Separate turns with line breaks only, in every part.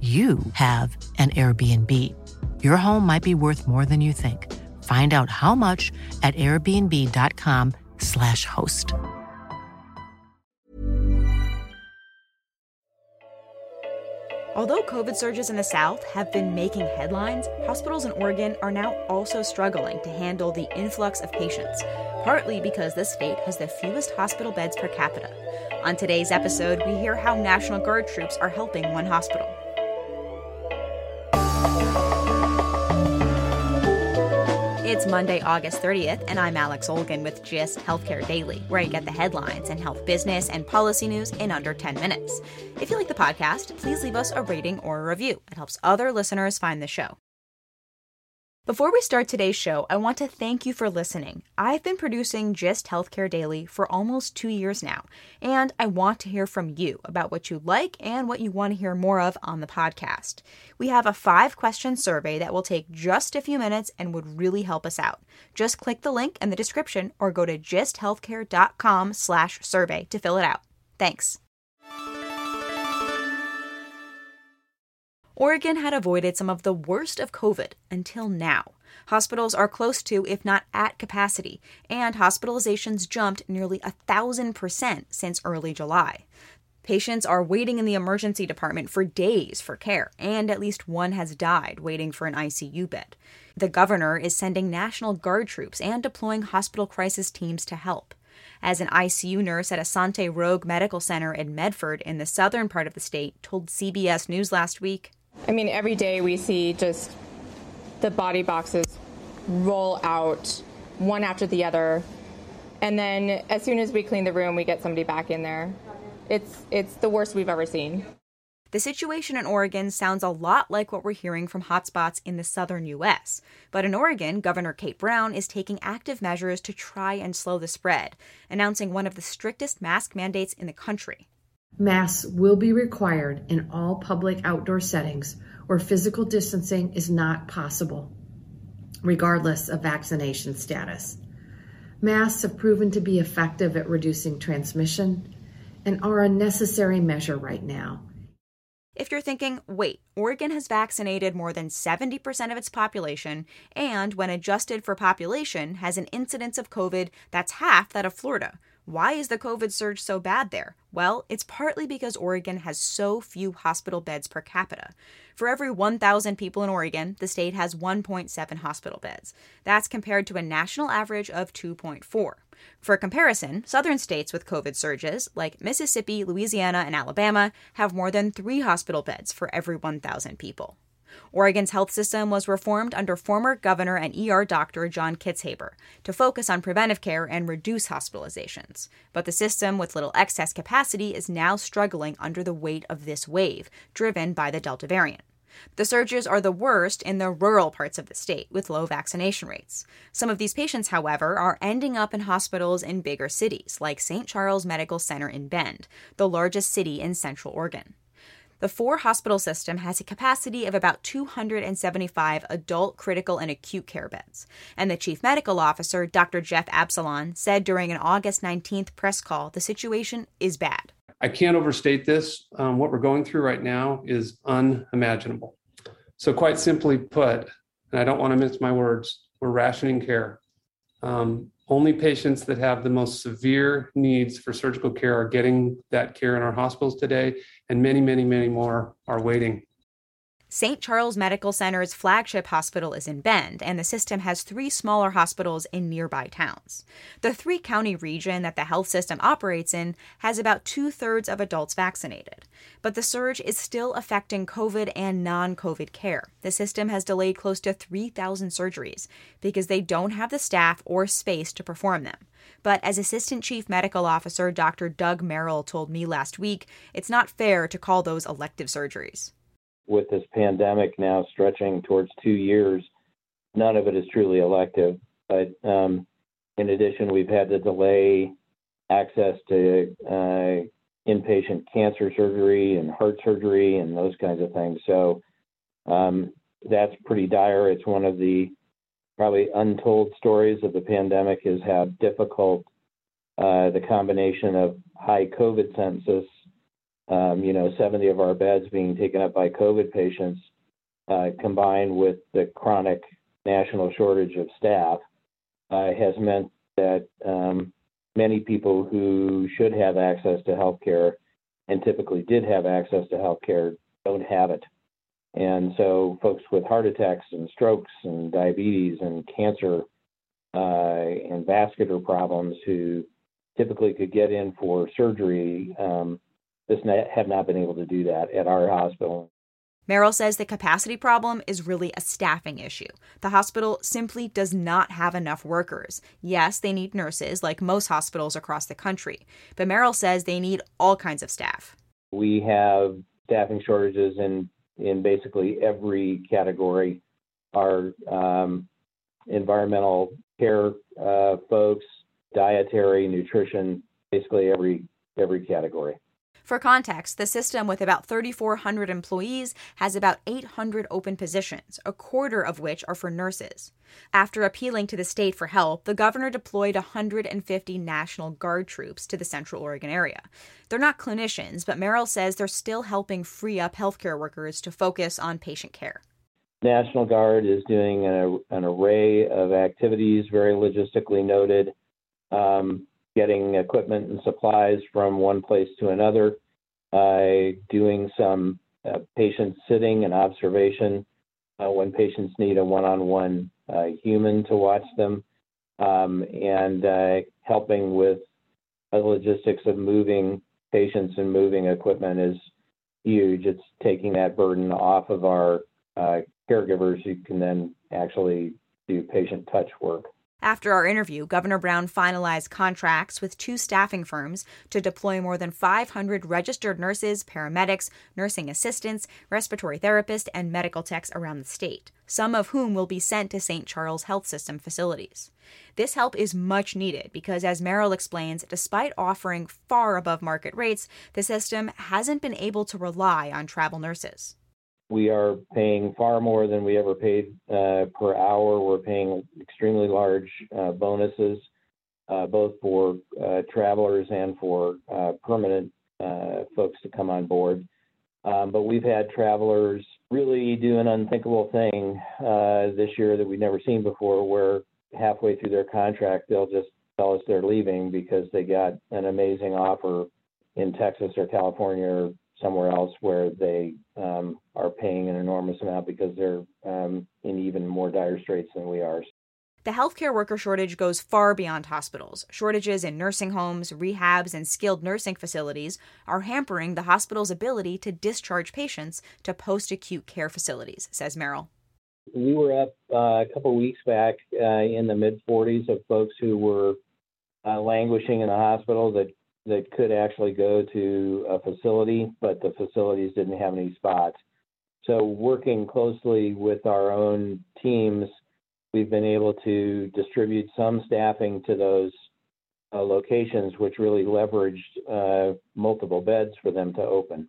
you have an Airbnb. Your home might be worth more than you think. Find out how much at airbnb.com/slash host.
Although COVID surges in the South have been making headlines, hospitals in Oregon are now also struggling to handle the influx of patients, partly because the state has the fewest hospital beds per capita. On today's episode, we hear how National Guard troops are helping one hospital. Monday, August 30th, and I'm Alex Olgin with GIST Healthcare Daily, where you get the headlines and health business and policy news in under 10 minutes. If you like the podcast, please leave us a rating or a review. It helps other listeners find the show. Before we start today's show, I want to thank you for listening. I've been producing GIST Healthcare Daily for almost two years now, and I want to hear from you about what you like and what you want to hear more of on the podcast. We have a five question survey that will take just a few minutes and would really help us out. Just click the link in the description or go to gisthealthcare.com slash survey to fill it out. Thanks. Oregon had avoided some of the worst of COVID until now. Hospitals are close to, if not at capacity, and hospitalizations jumped nearly a thousand percent since early July. Patients are waiting in the emergency department for days for care, and at least one has died waiting for an ICU bed. The governor is sending National Guard troops and deploying hospital crisis teams to help. As an ICU nurse at Asante Rogue Medical Center in Medford in the southern part of the state told CBS News last week,
I mean, every day we see just the body boxes roll out one after the other. And then as soon as we clean the room, we get somebody back in there. It's, it's the worst we've ever seen.
The situation in Oregon sounds a lot like what we're hearing from hotspots in the southern U.S. But in Oregon, Governor Kate Brown is taking active measures to try and slow the spread, announcing one of the strictest mask mandates in the country.
Masks will be required in all public outdoor settings where physical distancing is not possible, regardless of vaccination status. Masks have proven to be effective at reducing transmission and are a necessary measure right now.
If you're thinking, wait, Oregon has vaccinated more than 70% of its population, and when adjusted for population, has an incidence of COVID that's half that of Florida. Why is the COVID surge so bad there? Well, it's partly because Oregon has so few hospital beds per capita. For every 1,000 people in Oregon, the state has 1.7 hospital beds. That's compared to a national average of 2.4. For comparison, southern states with COVID surges, like Mississippi, Louisiana, and Alabama, have more than three hospital beds for every 1,000 people. Oregon's health system was reformed under former governor and ER doctor John Kitzhaber to focus on preventive care and reduce hospitalizations. But the system with little excess capacity is now struggling under the weight of this wave, driven by the Delta variant. The surges are the worst in the rural parts of the state with low vaccination rates. Some of these patients, however, are ending up in hospitals in bigger cities, like St. Charles Medical Center in Bend, the largest city in central Oregon. The four hospital system has a capacity of about 275 adult critical and acute care beds. And the chief medical officer, Dr. Jeff Absalon, said during an August 19th press call the situation is bad.
I can't overstate this. Um, what we're going through right now is unimaginable. So, quite simply put, and I don't want to mince my words, we're rationing care. Um, only patients that have the most severe needs for surgical care are getting that care in our hospitals today, and many, many, many more are waiting.
St. Charles Medical Center's flagship hospital is in Bend, and the system has three smaller hospitals in nearby towns. The three county region that the health system operates in has about two thirds of adults vaccinated. But the surge is still affecting COVID and non COVID care. The system has delayed close to 3,000 surgeries because they don't have the staff or space to perform them. But as Assistant Chief Medical Officer Dr. Doug Merrill told me last week, it's not fair to call those elective surgeries
with this pandemic now stretching towards two years, none of it is truly elective. But um, in addition, we've had to delay access to uh, inpatient cancer surgery and heart surgery and those kinds of things. So um, that's pretty dire. It's one of the probably untold stories of the pandemic is how difficult uh, the combination of high COVID census um, you know, 70 of our beds being taken up by COVID patients, uh, combined with the chronic national shortage of staff, uh, has meant that um, many people who should have access to health care and typically did have access to health care don't have it. And so, folks with heart attacks and strokes and diabetes and cancer uh, and vascular problems who typically could get in for surgery um, just have not been able to do that at our hospital.
Merrill says the capacity problem is really a staffing issue. The hospital simply does not have enough workers. Yes, they need nurses, like most hospitals across the country, but Merrill says they need all kinds of staff.
We have staffing shortages in, in basically every category. Our um, environmental care uh, folks, dietary, nutrition, basically every every category.
For context, the system with about 3,400 employees has about 800 open positions, a quarter of which are for nurses. After appealing to the state for help, the governor deployed 150 National Guard troops to the Central Oregon area. They're not clinicians, but Merrill says they're still helping free up healthcare workers to focus on patient care.
National Guard is doing an, an array of activities, very logistically noted. Um, getting equipment and supplies from one place to another, uh, doing some uh, patient sitting and observation uh, when patients need a one-on-one human to watch them, um, and helping with the logistics of moving patients and moving equipment is huge. It's taking that burden off of our uh, caregivers who can then actually do patient touch work.
After our interview, Governor Brown finalized contracts with two staffing firms to deploy more than 500 registered nurses, paramedics, nursing assistants, respiratory therapists, and medical techs around the state, some of whom will be sent to St. Charles Health System facilities. This help is much needed because, as Merrill explains, despite offering far above market rates, the system hasn't been able to rely on travel nurses
we are paying far more than we ever paid uh, per hour. We're paying extremely large uh, bonuses, uh, both for uh, travelers and for uh, permanent uh, folks to come on board. Um, but we've had travelers really do an unthinkable thing this year that we've never seen before, where halfway through their contract, they'll just tell us they're leaving because they got an amazing offer in Texas or California or somewhere else where they um, are paying an enormous amount because they're um, in even more dire straits than we are.
The healthcare worker shortage goes far beyond hospitals. Shortages in nursing homes, rehabs, and skilled nursing facilities are hampering the hospital's ability to discharge patients to post acute care facilities, says Merrill.
We were up uh, a couple weeks back uh, in the mid 40s of folks who were uh, languishing in the hospital that that could actually go to a facility, but the facilities didn't have any spots. So, working closely with our own teams, we've been able to distribute some staffing to those uh, locations, which really leveraged uh, multiple beds for them to open.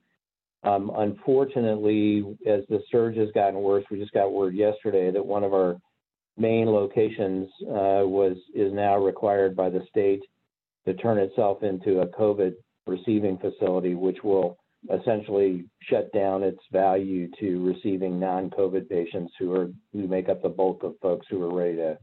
Um, unfortunately, as the surge has gotten worse, we just got word yesterday that one of our main locations uh, was is now required by the state to turn itself into a COVID receiving facility, which will essentially shut down its value to receiving non-COVID patients who are who make up the bulk of folks who are ready to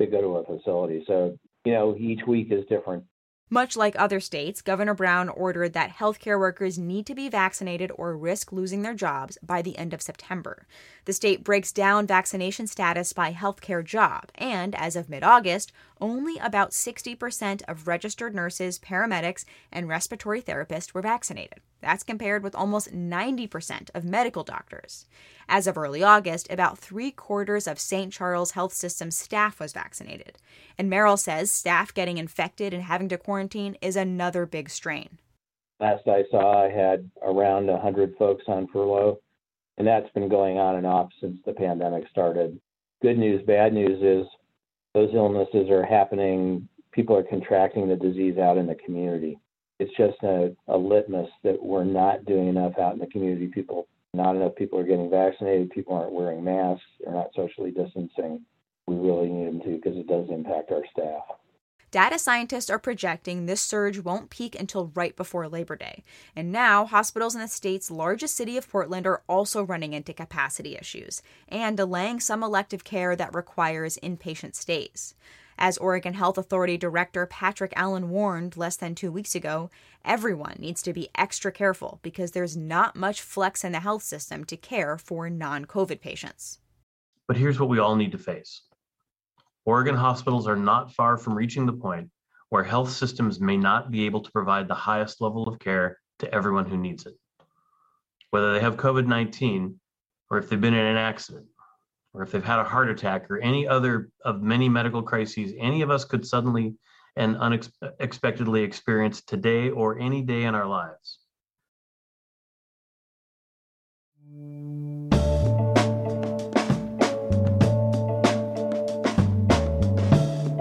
to go to a facility. So you know, each week is different.
Much like other states, Governor Brown ordered that healthcare workers need to be vaccinated or risk losing their jobs by the end of September. The state breaks down vaccination status by healthcare job, and as of mid August, only about 60% of registered nurses, paramedics, and respiratory therapists were vaccinated. That's compared with almost 90% of medical doctors. As of early August, about three quarters of St. Charles Health System staff was vaccinated. And Merrill says staff getting infected and having to quarantine is another big strain.
Last I saw, I had around 100 folks on furlough, and that's been going on and off since the pandemic started. Good news, bad news is those illnesses are happening. People are contracting the disease out in the community it's just a, a litmus that we're not doing enough out in the community. People, not enough people are getting vaccinated. People aren't wearing masks. They're not socially distancing. We really need them to because it does impact our staff.
Data scientists are projecting this surge won't peak until right before Labor Day. And now, hospitals in the state's largest city of Portland are also running into capacity issues and delaying some elective care that requires inpatient stays. As Oregon Health Authority Director Patrick Allen warned less than two weeks ago, everyone needs to be extra careful because there's not much flex in the health system to care for non COVID patients.
But here's what we all need to face Oregon hospitals are not far from reaching the point where health systems may not be able to provide the highest level of care to everyone who needs it. Whether they have COVID 19 or if they've been in an accident or if they've had a heart attack or any other of many medical crises any of us could suddenly and unexpectedly experience today or any day in our lives.